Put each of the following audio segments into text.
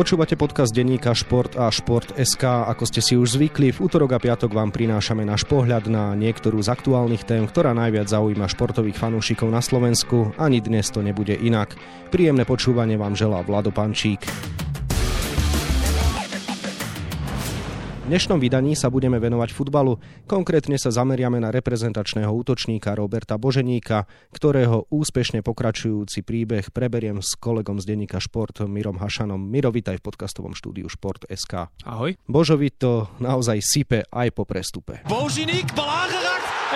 Počúvate podcast denníka Šport a Šport SK. Ako ste si už zvykli, v útorok a piatok vám prinášame náš pohľad na niektorú z aktuálnych tém, ktorá najviac zaujíma športových fanúšikov na Slovensku. Ani dnes to nebude inak. Príjemné počúvanie vám želá Vlado Pančík. Dnešnom vydaní sa budeme venovať futbalu. Konkrétne sa zameriame na reprezentačného útočníka Roberta Boženíka, ktorého úspešne pokračujúci príbeh preberiem s kolegom z denníka Šport Mirom Hašanom. Miro, vitaj v podcastovom štúdiu Šport SK. Ahoj. Božovi to naozaj sype aj po prestupe. Boženík, bal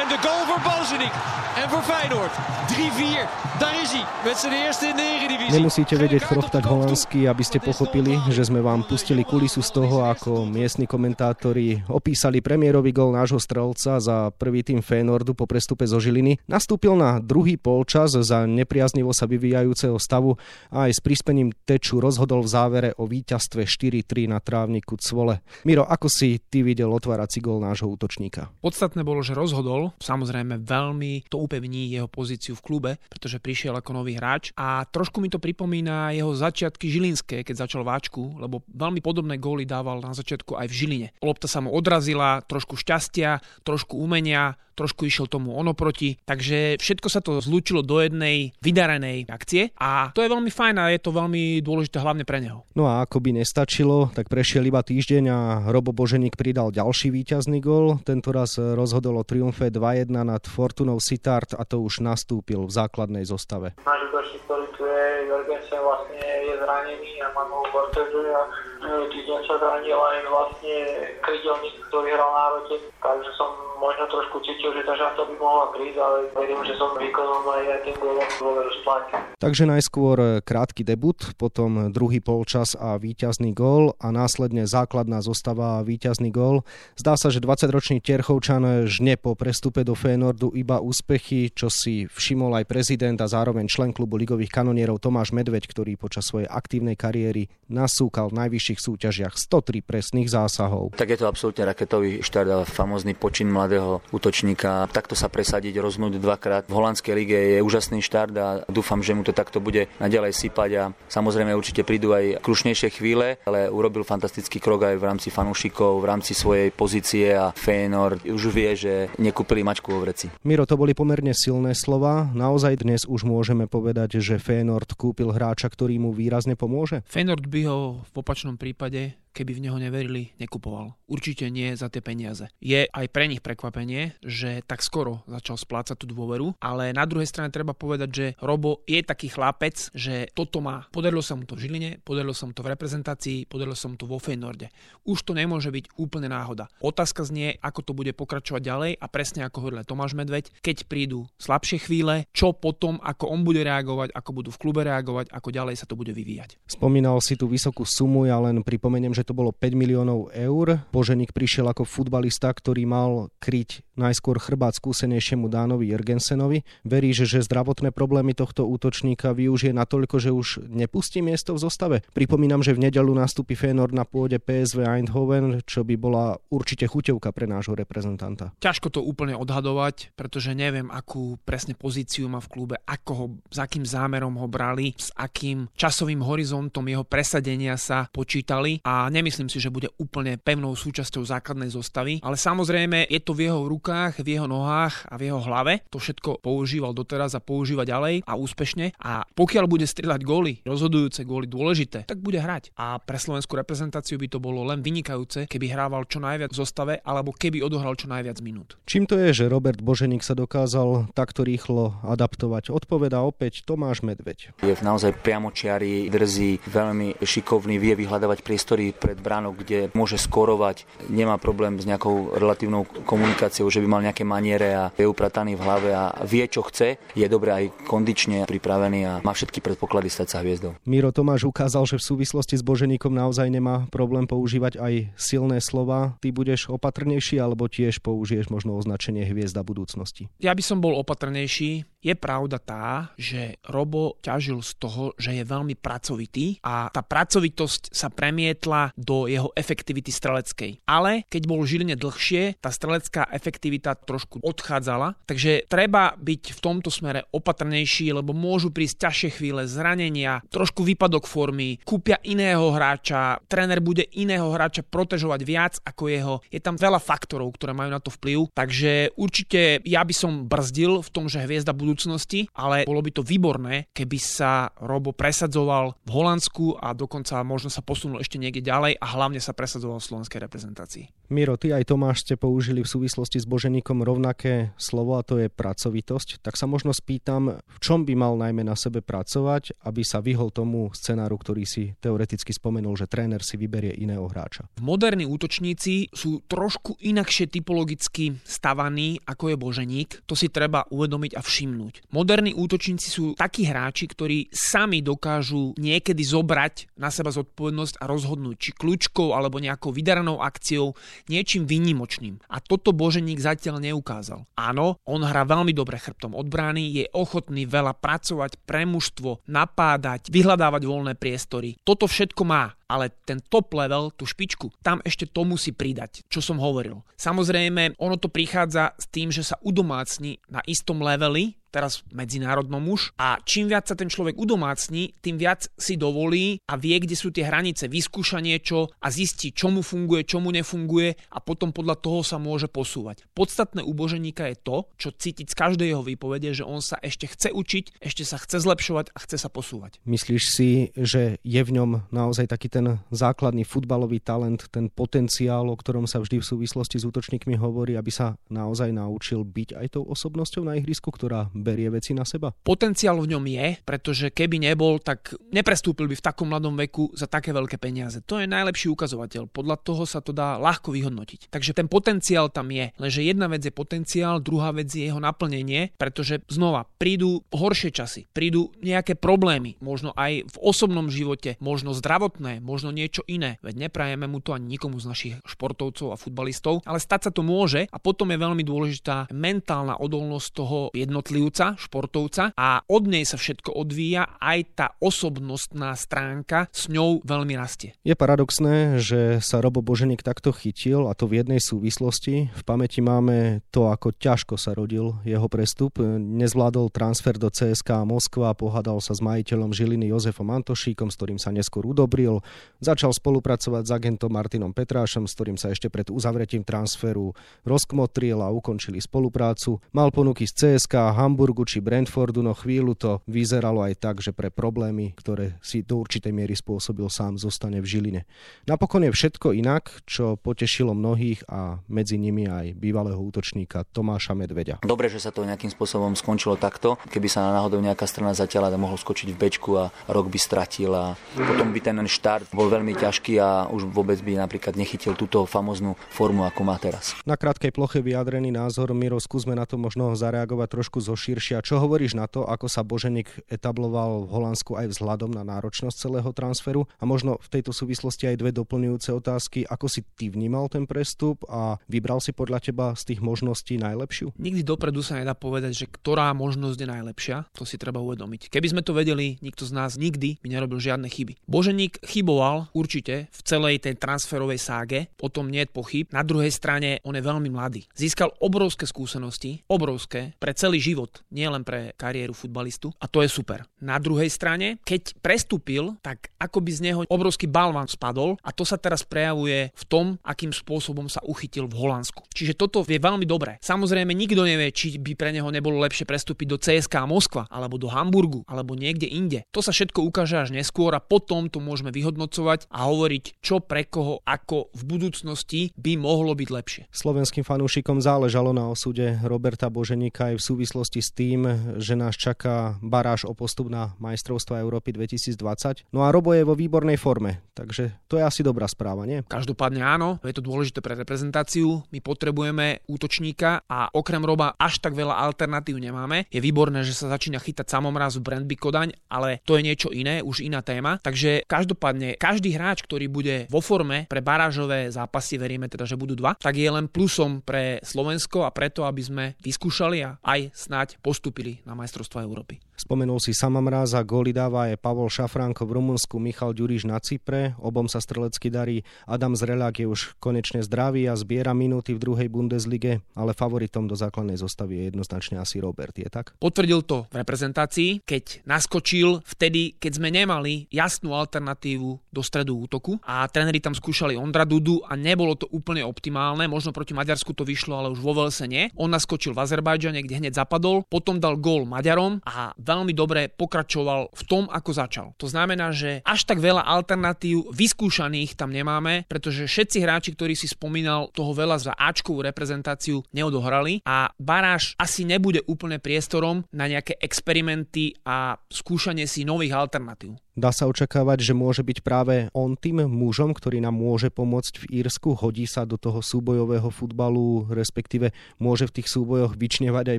en de goal voor Bozenik. En voor Feyenoord. 3-4. Daar is hij. Met zijn eerste in de Eredivisie. Nemusíte vedieť chrochtať holandsky, aby ste pochopili, že sme vám pustili kulisu z toho, ako miestni komentátori opísali premiérový gol nášho strelca za prvý tým Feyenoordu po prestupe zo Žiliny. Nastúpil na druhý polčas za nepriaznivo sa vyvíjajúceho stavu a aj s prispením Teču rozhodol v závere o víťazstve 4-3 na trávniku Cvole. Miro, ako si ty videl otvárací gol nášho útočníka? Podstatné bolo, že rozhodol Samozrejme veľmi to upevní jeho pozíciu v klube, pretože prišiel ako nový hráč a trošku mi to pripomína jeho začiatky žilinské, keď začal váčku, lebo veľmi podobné góly dával na začiatku aj v Žiline. Lopta sa mu odrazila, trošku šťastia, trošku umenia, trošku išiel tomu ono proti, takže všetko sa to zlúčilo do jednej vydarenej akcie a to je veľmi fajn a je to veľmi dôležité hlavne pre neho. No a ako by nestačilo, tak prešiel iba týždeň a Robo Boženík pridal ďalší víťazný gol, tento raz rozhodol o triumfe 2-1 nad Fortunou Sitart a to už nastúpil v základnej zostave. Náš útočník, ktorý tu je, Jorgensen vlastne je zranený a má novú a týždeň sa zranil aj vlastne krydelník, ktorý hral na rote, takže som možno trošku cítil, že tá šanca by mohla prísť, ale verím, že som vykonal aj tým gólom dôveru splátil. Takže najskôr krátky debut, potom druhý polčas a víťazný gól a následne základná zostava a víťazný gól. Zdá sa, že 20-ročný Terchovčan žne po prestupe do Fénordu iba úspechy, čo si všimol aj prezident a zároveň člen klubu ligových kanonierov Tomáš Medveď, ktorý počas svojej aktívnej kariéry nasúkal v najvyšších súťažiach 103 presných zásahov. Tak je to absolútne raketový štart a famózny počin mladého útočníka. Takto sa presadiť, rozmnúť dvakrát v holandskej lige je úžasný štart a dúfam, že mu to takto bude naďalej sypať a samozrejme určite prídu aj krušnejšie chvíle, ale urobil fantastický krok aj v rámci fanúšikov, v rámci svojej pozície a Feyenoord už vie, že nekúpili mačku vo vreci. Miro, to boli pomerne silné slova. Naozaj dnes už môžeme povedať, že Feyenoord kúpil hráča, ktorý mu výrazne pomôže? Feyenoord by ho v opačnom prípade keby v neho neverili, nekupoval. Určite nie za tie peniaze. Je aj pre nich prekvapenie, že tak skoro začal splácať tú dôveru, ale na druhej strane treba povedať, že Robo je taký chlapec, že toto má. Podarilo sa mu to v Žiline, podarilo sa mu to v reprezentácii, podarilo sa mu to vo Feynorde. Už to nemôže byť úplne náhoda. Otázka znie, ako to bude pokračovať ďalej a presne ako hovoril Tomáš Medveď, keď prídu slabšie chvíle, čo potom, ako on bude reagovať, ako budú v klube reagovať, ako ďalej sa to bude vyvíjať. Spomínal si tú vysokú sumu, ja len pripomeniem, že to bolo 5 miliónov eur. Boženík prišiel ako futbalista, ktorý mal kryť najskôr chrbát skúsenejšiemu Dánovi Jergensenovi. Veríš, že zdravotné problémy tohto útočníka využije natoľko, že už nepustí miesto v zostave? Pripomínam, že v nedelu nastúpi Fénor na pôde PSV Eindhoven, čo by bola určite chuťovka pre nášho reprezentanta. Ťažko to úplne odhadovať, pretože neviem, akú presne pozíciu má v klube, ako ho, s akým zámerom ho brali, s akým časovým horizontom jeho presadenia sa počítali a nemyslím si, že bude úplne pevnou súčasťou základnej zostavy, ale samozrejme je to v jeho rukách, v jeho nohách a v jeho hlave. To všetko používal doteraz a používa ďalej a úspešne. A pokiaľ bude strieľať góly, rozhodujúce góly dôležité, tak bude hrať. A pre slovenskú reprezentáciu by to bolo len vynikajúce, keby hrával čo najviac v zostave alebo keby odohral čo najviac minút. Čím to je, že Robert Boženík sa dokázal takto rýchlo adaptovať? Odpoveda opäť Tomáš Medveď. Je naozaj priamočiari, drzí, veľmi šikovný, vie vyhľadávať priestory pred bránou, kde môže skorovať, nemá problém s nejakou relatívnou komunikáciou, že by mal nejaké maniere a je uprataný v hlave a vie, čo chce, je dobre aj kondične pripravený a má všetky predpoklady stať sa hviezdou. Miro Tomáš ukázal, že v súvislosti s Boženíkom naozaj nemá problém používať aj silné slova. Ty budeš opatrnejší alebo tiež použiješ možno označenie hviezda budúcnosti? Ja by som bol opatrnejší Je pravda tá, že Robo ťažil z toho, že je veľmi pracovitý a tá pracovitosť sa premietla do jeho efektivity streleckej. Ale keď bol Žiline dlhšie, tá strelecká efektivita trošku odchádzala, takže treba byť v tomto smere opatrnejší, lebo môžu prísť ťažšie chvíle zranenia, trošku výpadok formy, kúpia iného hráča, tréner bude iného hráča protežovať viac ako jeho. Je tam veľa faktorov, ktoré majú na to vplyv, takže určite ja by som brzdil v tom, že hviezda budúcnosti, ale bolo by to výborné, keby sa Robo presadzoval v Holandsku a dokonca možno sa posunul ešte niekde ďalej a hlavne sa presadzoval v slovenskej reprezentácii. Miro, ty aj Tomáš ste použili v súvislosti s Boženíkom rovnaké slovo a to je pracovitosť. Tak sa možno spýtam, v čom by mal najmä na sebe pracovať, aby sa vyhol tomu scenáru, ktorý si teoreticky spomenul, že tréner si vyberie iného hráča. Moderní útočníci sú trošku inakšie typologicky stavaní, ako je Boženík. To si treba uvedomiť a všimnúť. Moderní útočníci sú takí hráči, ktorí sami dokážu niekedy zobrať na seba zodpovednosť a rozhodnúť, či kľúčkou alebo nejakou vydaranou akciou niečím výnimočným. A toto Boženík zatiaľ neukázal. Áno, on hrá veľmi dobre chrbtom od brány, je ochotný veľa pracovať pre mužstvo, napádať, vyhľadávať voľné priestory. Toto všetko má, ale ten top level, tú špičku, tam ešte to musí pridať, čo som hovoril. Samozrejme, ono to prichádza s tým, že sa udomácni na istom leveli, teraz medzinárodnom už. A čím viac sa ten človek udomácni, tým viac si dovolí a vie, kde sú tie hranice, vyskúša niečo a zistí, čo mu funguje, čo mu nefunguje a potom podľa toho sa môže posúvať. Podstatné u Boženíka je to, čo cítiť z každej jeho výpovede, že on sa ešte chce učiť, ešte sa chce zlepšovať a chce sa posúvať. Myslíš si, že je v ňom naozaj taký ten základný futbalový talent, ten potenciál, o ktorom sa vždy v súvislosti s útočníkmi hovorí, aby sa naozaj naučil byť aj tou osobnosťou na ihrisku, ktorá berie veci na seba? Potenciál v ňom je, pretože keby nebol, tak neprestúpil by v takom mladom veku za také veľké peniaze. To je najlepší ukazovateľ. Podľa toho sa to dá ľahko vyhodnotiť. Takže ten potenciál tam je. Lenže jedna vec je potenciál, druhá vec je jeho naplnenie, pretože znova prídu horšie časy, prídu nejaké problémy, možno aj v osobnom živote, možno zdravotné, možno niečo iné. Veď neprajeme mu to ani nikomu z našich športovcov a futbalistov, ale stať sa to môže a potom je veľmi dôležitá mentálna odolnosť toho jednotlivca športovca a od nej sa všetko odvíja, aj tá osobnostná stránka s ňou veľmi rastie. Je paradoxné, že sa Robo Boženík takto chytil a to v jednej súvislosti. V pamäti máme to, ako ťažko sa rodil jeho prestup. Nezvládol transfer do CSK Moskva, pohádal sa s majiteľom Žiliny Jozefom Antošíkom, s ktorým sa neskôr udobril. Začal spolupracovať s agentom Martinom Petrášom, s ktorým sa ešte pred uzavretím transferu rozkmotril a ukončili spoluprácu. Mal ponuky z CSK, Hamburg, Hamburgu či Brentfordu, no chvíľu to vyzeralo aj tak, že pre problémy, ktoré si do určitej miery spôsobil sám, zostane v Žiline. Napokon je všetko inak, čo potešilo mnohých a medzi nimi aj bývalého útočníka Tomáša Medveďa. Dobre, že sa to nejakým spôsobom skončilo takto. Keby sa náhodou nejaká strana zatiaľa mohol skočiť v bečku a rok by stratil a potom by ten štart bol veľmi ťažký a už vôbec by napríklad nechytil túto famoznú formu, ako má teraz. Na krátkej ploche vyjadrený názor, Miro, skúsme na to možno zareagovať trošku zošir širšia. Čo hovoríš na to, ako sa Boženik etabloval v Holandsku aj vzhľadom na náročnosť celého transferu? A možno v tejto súvislosti aj dve doplňujúce otázky. Ako si ty vnímal ten prestup a vybral si podľa teba z tých možností najlepšiu? Nikdy dopredu sa nedá povedať, že ktorá možnosť je najlepšia. To si treba uvedomiť. Keby sme to vedeli, nikto z nás nikdy by nerobil žiadne chyby. Boženík chyboval určite v celej tej transferovej ságe, o tom nie je pochyb. Na druhej strane on je veľmi mladý. Získal obrovské skúsenosti, obrovské, pre celý život nielen pre kariéru futbalistu a to je super. Na druhej strane, keď prestúpil, tak ako by z neho obrovský balvan spadol a to sa teraz prejavuje v tom, akým spôsobom sa uchytil v Holandsku. Čiže toto je veľmi dobré. Samozrejme, nikto nevie, či by pre neho nebolo lepšie prestúpiť do CSK Moskva alebo do Hamburgu alebo niekde inde. To sa všetko ukáže až neskôr a potom to môžeme vyhodnocovať a hovoriť, čo pre koho ako v budúcnosti by mohlo byť lepšie. Slovenským fanúšikom záležalo na osude Roberta Boženíka aj v súvislosti s tým, že nás čaká baráž o postup na majstrovstva Európy 2020. No a Robo je vo výbornej forme, takže to je asi dobrá správa, nie? Každopádne áno, je to dôležité pre reprezentáciu. My potrebujeme útočníka a okrem Roba až tak veľa alternatív nemáme. Je výborné, že sa začína chytať samomraz v Brandby Kodaň, ale to je niečo iné, už iná téma. Takže každopádne že každý hráč, ktorý bude vo forme pre barážové zápasy, veríme teda, že budú dva, tak je len plusom pre Slovensko a preto, aby sme vyskúšali a aj snáď postupili na majstrovstvo Európy. Spomenul si sama mráza, góly dáva aj Pavol Šafránko v Rumunsku, Michal Ďuriš na Cypre, obom sa strelecky darí. Adam Zrelák je už konečne zdravý a zbiera minúty v druhej Bundeslige, ale favoritom do základnej zostavy je jednoznačne asi Robert, je tak? Potvrdil to v reprezentácii, keď naskočil vtedy, keď sme nemali jasnú alternatívu do stredu útoku a tréneri tam skúšali Ondra Dudu a nebolo to úplne optimálne, možno proti Maďarsku to vyšlo, ale už vo Velse nie. On naskočil v Azerbajdžane, kde hneď zapadol, potom dal gól Maďarom a veľmi dobre pokračoval v tom, ako začal. To znamená, že až tak veľa alternatív vyskúšaných tam nemáme, pretože všetci hráči, ktorí si spomínal, toho veľa za Ačkovú reprezentáciu neodohrali a Baráš asi nebude úplne priestorom na nejaké experimenty a skúšanie si nových alternatív. Dá sa očakávať, že môže byť práve on tým mužom, ktorý nám môže pomôcť v Írsku, hodí sa do toho súbojového futbalu, respektíve môže v tých súbojoch vyčnevať aj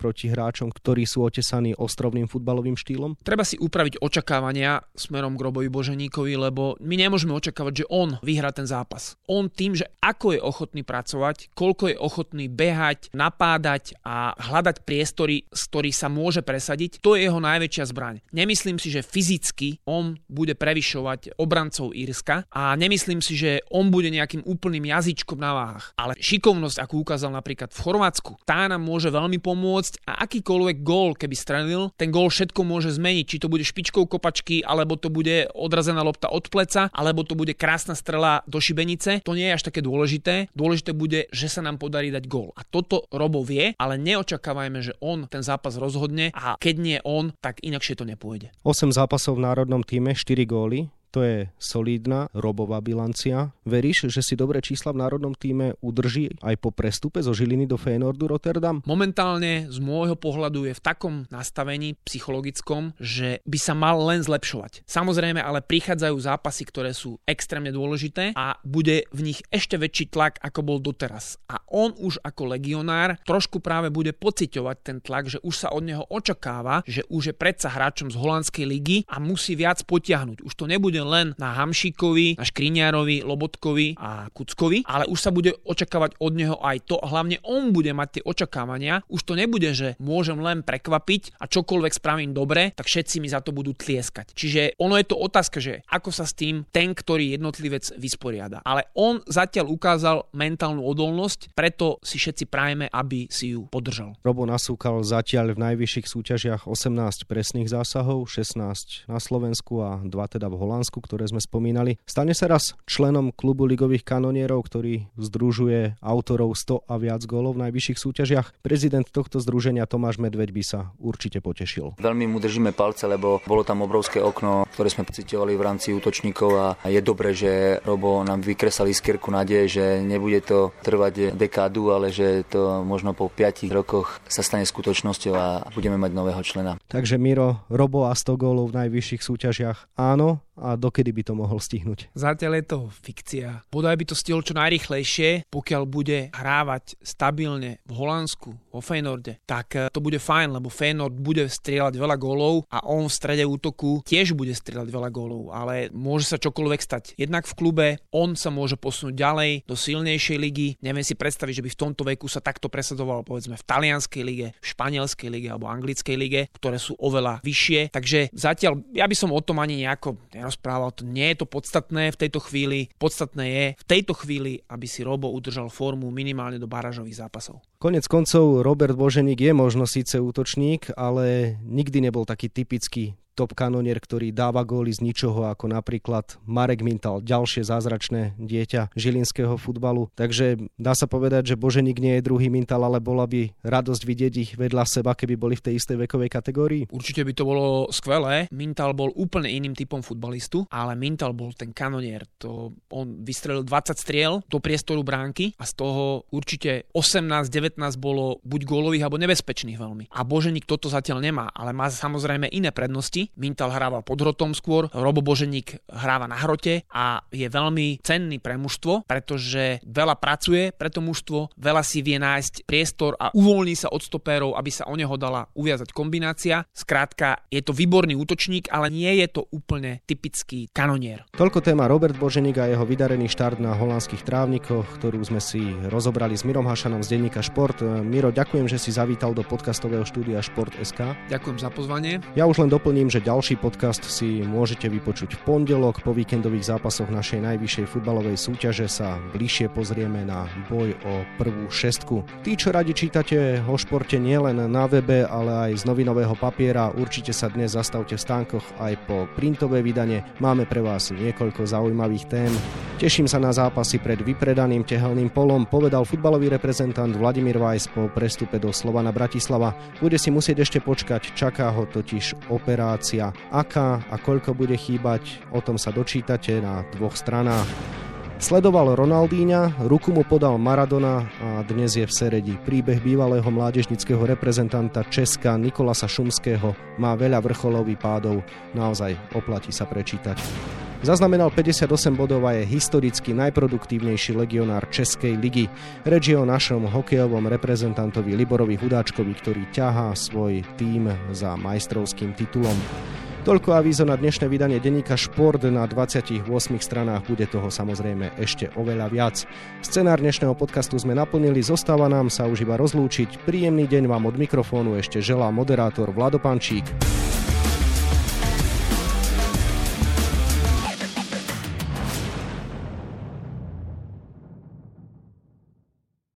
proti hráčom, ktorí sú otesaní ostrovným futbalovým štýlom? Treba si upraviť očakávania smerom k Robovi Boženíkovi, lebo my nemôžeme očakávať, že on vyhrá ten zápas. On tým, že ako je ochotný pracovať, koľko je ochotný behať, napádať a hľadať priestory, z ktorých sa môže presadiť, to je jeho najväčšia zbraň. Nemyslím si, že fyzicky on bude prevyšovať obrancov Írska a nemyslím si, že on bude nejakým úplným jazyčkom na váhach. Ale šikovnosť, ako ukázal napríklad v Chorvátsku, tá nám môže veľmi pomôcť a akýkoľvek gól, keby strelil, ten gól všetko môže zmeniť. Či to bude špičkou kopačky, alebo to bude odrazená lopta od pleca, alebo to bude krásna strela do šibenice. To nie je až také dôležité. Dôležité bude, že sa nám podarí dať gól. A toto Robo vie, ale neočakávajme, že on ten zápas rozhodne a keď nie on, tak inakšie to nepôjde. 8 zápasov v národnom týme týme 4 góly to je solidná robová bilancia. Veríš, že si dobré čísla v národnom týme udrží aj po prestupe zo Žiliny do Feyenoordu Rotterdam? Momentálne z môjho pohľadu je v takom nastavení psychologickom, že by sa mal len zlepšovať. Samozrejme, ale prichádzajú zápasy, ktoré sú extrémne dôležité a bude v nich ešte väčší tlak, ako bol doteraz. A on už ako legionár trošku práve bude pociťovať ten tlak, že už sa od neho očakáva, že už je predsa hráčom z holandskej ligy a musí viac potiahnuť. Už to nebude len na Hamšíkovi, na Škriňárovi, Lobotkovi a Kuckovi, ale už sa bude očakávať od neho aj to, hlavne on bude mať tie očakávania. Už to nebude, že môžem len prekvapiť a čokoľvek spravím dobre, tak všetci mi za to budú tlieskať. Čiže ono je to otázka, že ako sa s tým ten, ktorý jednotlivec vysporiada. Ale on zatiaľ ukázal mentálnu odolnosť, preto si všetci prajeme, aby si ju podržal. Robo nasúkal zatiaľ v najvyšších súťažiach 18 presných zásahov, 16 na Slovensku a 2 teda v Holandsku Slovensku, ktoré sme spomínali. Stane sa raz členom klubu ligových kanonierov, ktorý združuje autorov 100 a viac gólov v najvyšších súťažiach. Prezident tohto združenia Tomáš Medveď by sa určite potešil. Veľmi mu držíme palce, lebo bolo tam obrovské okno, ktoré sme pocitovali v rámci útočníkov a je dobré, že Robo nám vykresal iskierku nádej, že nebude to trvať dekádu, ale že to možno po 5 rokoch sa stane skutočnosťou a budeme mať nového člena. Takže Miro, Robo a 100 gólov v najvyšších súťažiach áno, a dokedy by to mohol stihnúť? Zatiaľ je to fikcia. Bodaj by to stihol čo najrychlejšie, pokiaľ bude hrávať stabilne v Holandsku, vo Feynorde, tak eh, to bude fajn, lebo Feynord bude strieľať veľa gólov a on v strede útoku tiež bude strieľať veľa gólov, ale môže sa čokoľvek stať. Jednak v klube, on sa môže posunúť ďalej do silnejšej ligy. Neviem si predstaviť, že by v tomto veku sa takto presadoval povedzme v talianskej lige, v španielskej lige alebo anglickej lige, ktoré sú oveľa vyššie. Takže zatiaľ ja by som o tom ani nejako nerozprával, to nie je to podstatné v tejto chvíli. Podstatné je v tejto chvíli, aby si Robo udržal formu minimálne do barážových zápasov. Konec koncov Robert Boženík je možno síce útočník, ale nikdy nebol taký typický top kanonier, ktorý dáva góly z ničoho, ako napríklad Marek Mintal, ďalšie zázračné dieťa žilinského futbalu. Takže dá sa povedať, že Boženík nie je druhý Mintal, ale bola by radosť vidieť ich vedľa seba, keby boli v tej istej vekovej kategórii. Určite by to bolo skvelé. Mintal bol úplne iným typom futbalistu, ale Mintal bol ten kanonier. To on vystrelil 20 striel do priestoru bránky a z toho určite 18-19 bolo buď gólových alebo nebezpečných veľmi. A Boženík toto zatiaľ nemá, ale má samozrejme iné prednosti hry. Mintal hráva pod hrotom skôr, Robo Boženík hráva na hrote a je veľmi cenný pre mužstvo, pretože veľa pracuje pre to mužstvo, veľa si vie nájsť priestor a uvoľní sa od stopérov, aby sa o neho dala uviazať kombinácia. Skrátka, je to výborný útočník, ale nie je to úplne typický kanonier. Toľko téma Robert Boženík a jeho vydarený štart na holandských trávnikoch, ktorú sme si rozobrali s Mirom Hašanom z denníka Šport. Miro, ďakujem, že si zavítal do podcastového štúdia Šport.sk. Ďakujem za pozvanie. Ja už len doplním, že ďalší podcast si môžete vypočuť v pondelok po víkendových zápasoch našej najvyššej futbalovej súťaže sa bližšie pozrieme na boj o prvú šestku. Tí, čo radi čítate o športe nielen na webe, ale aj z novinového papiera, určite sa dnes zastavte v stánkoch aj po printové vydanie. Máme pre vás niekoľko zaujímavých tém. Teším sa na zápasy pred vypredaným tehelným polom, povedal futbalový reprezentant Vladimír Vajs po prestupe do Slovana Bratislava. Bude si musieť ešte počkať, čaká ho totiž operácia. Aká a koľko bude chýbať, o tom sa dočítate na dvoch stranách. Sledoval Ronaldíňa, ruku mu podal Maradona a dnes je v Seredi. Príbeh bývalého mládežnického reprezentanta Česka Nikolasa Šumského má veľa vrcholových pádov. Naozaj oplatí sa prečítať. Zaznamenal 58 bodov a je historicky najproduktívnejší legionár Českej ligy. Reč je o našom hokejovom reprezentantovi Liborovi Hudáčkovi, ktorý ťahá svoj tým za majstrovským titulom. Toľko avízo na dnešné vydanie denníka Šport na 28 stranách, bude toho samozrejme ešte oveľa viac. Scenár dnešného podcastu sme naplnili, zostáva nám sa už iba rozlúčiť. Príjemný deň vám od mikrofónu ešte želá moderátor Vlado Pančík.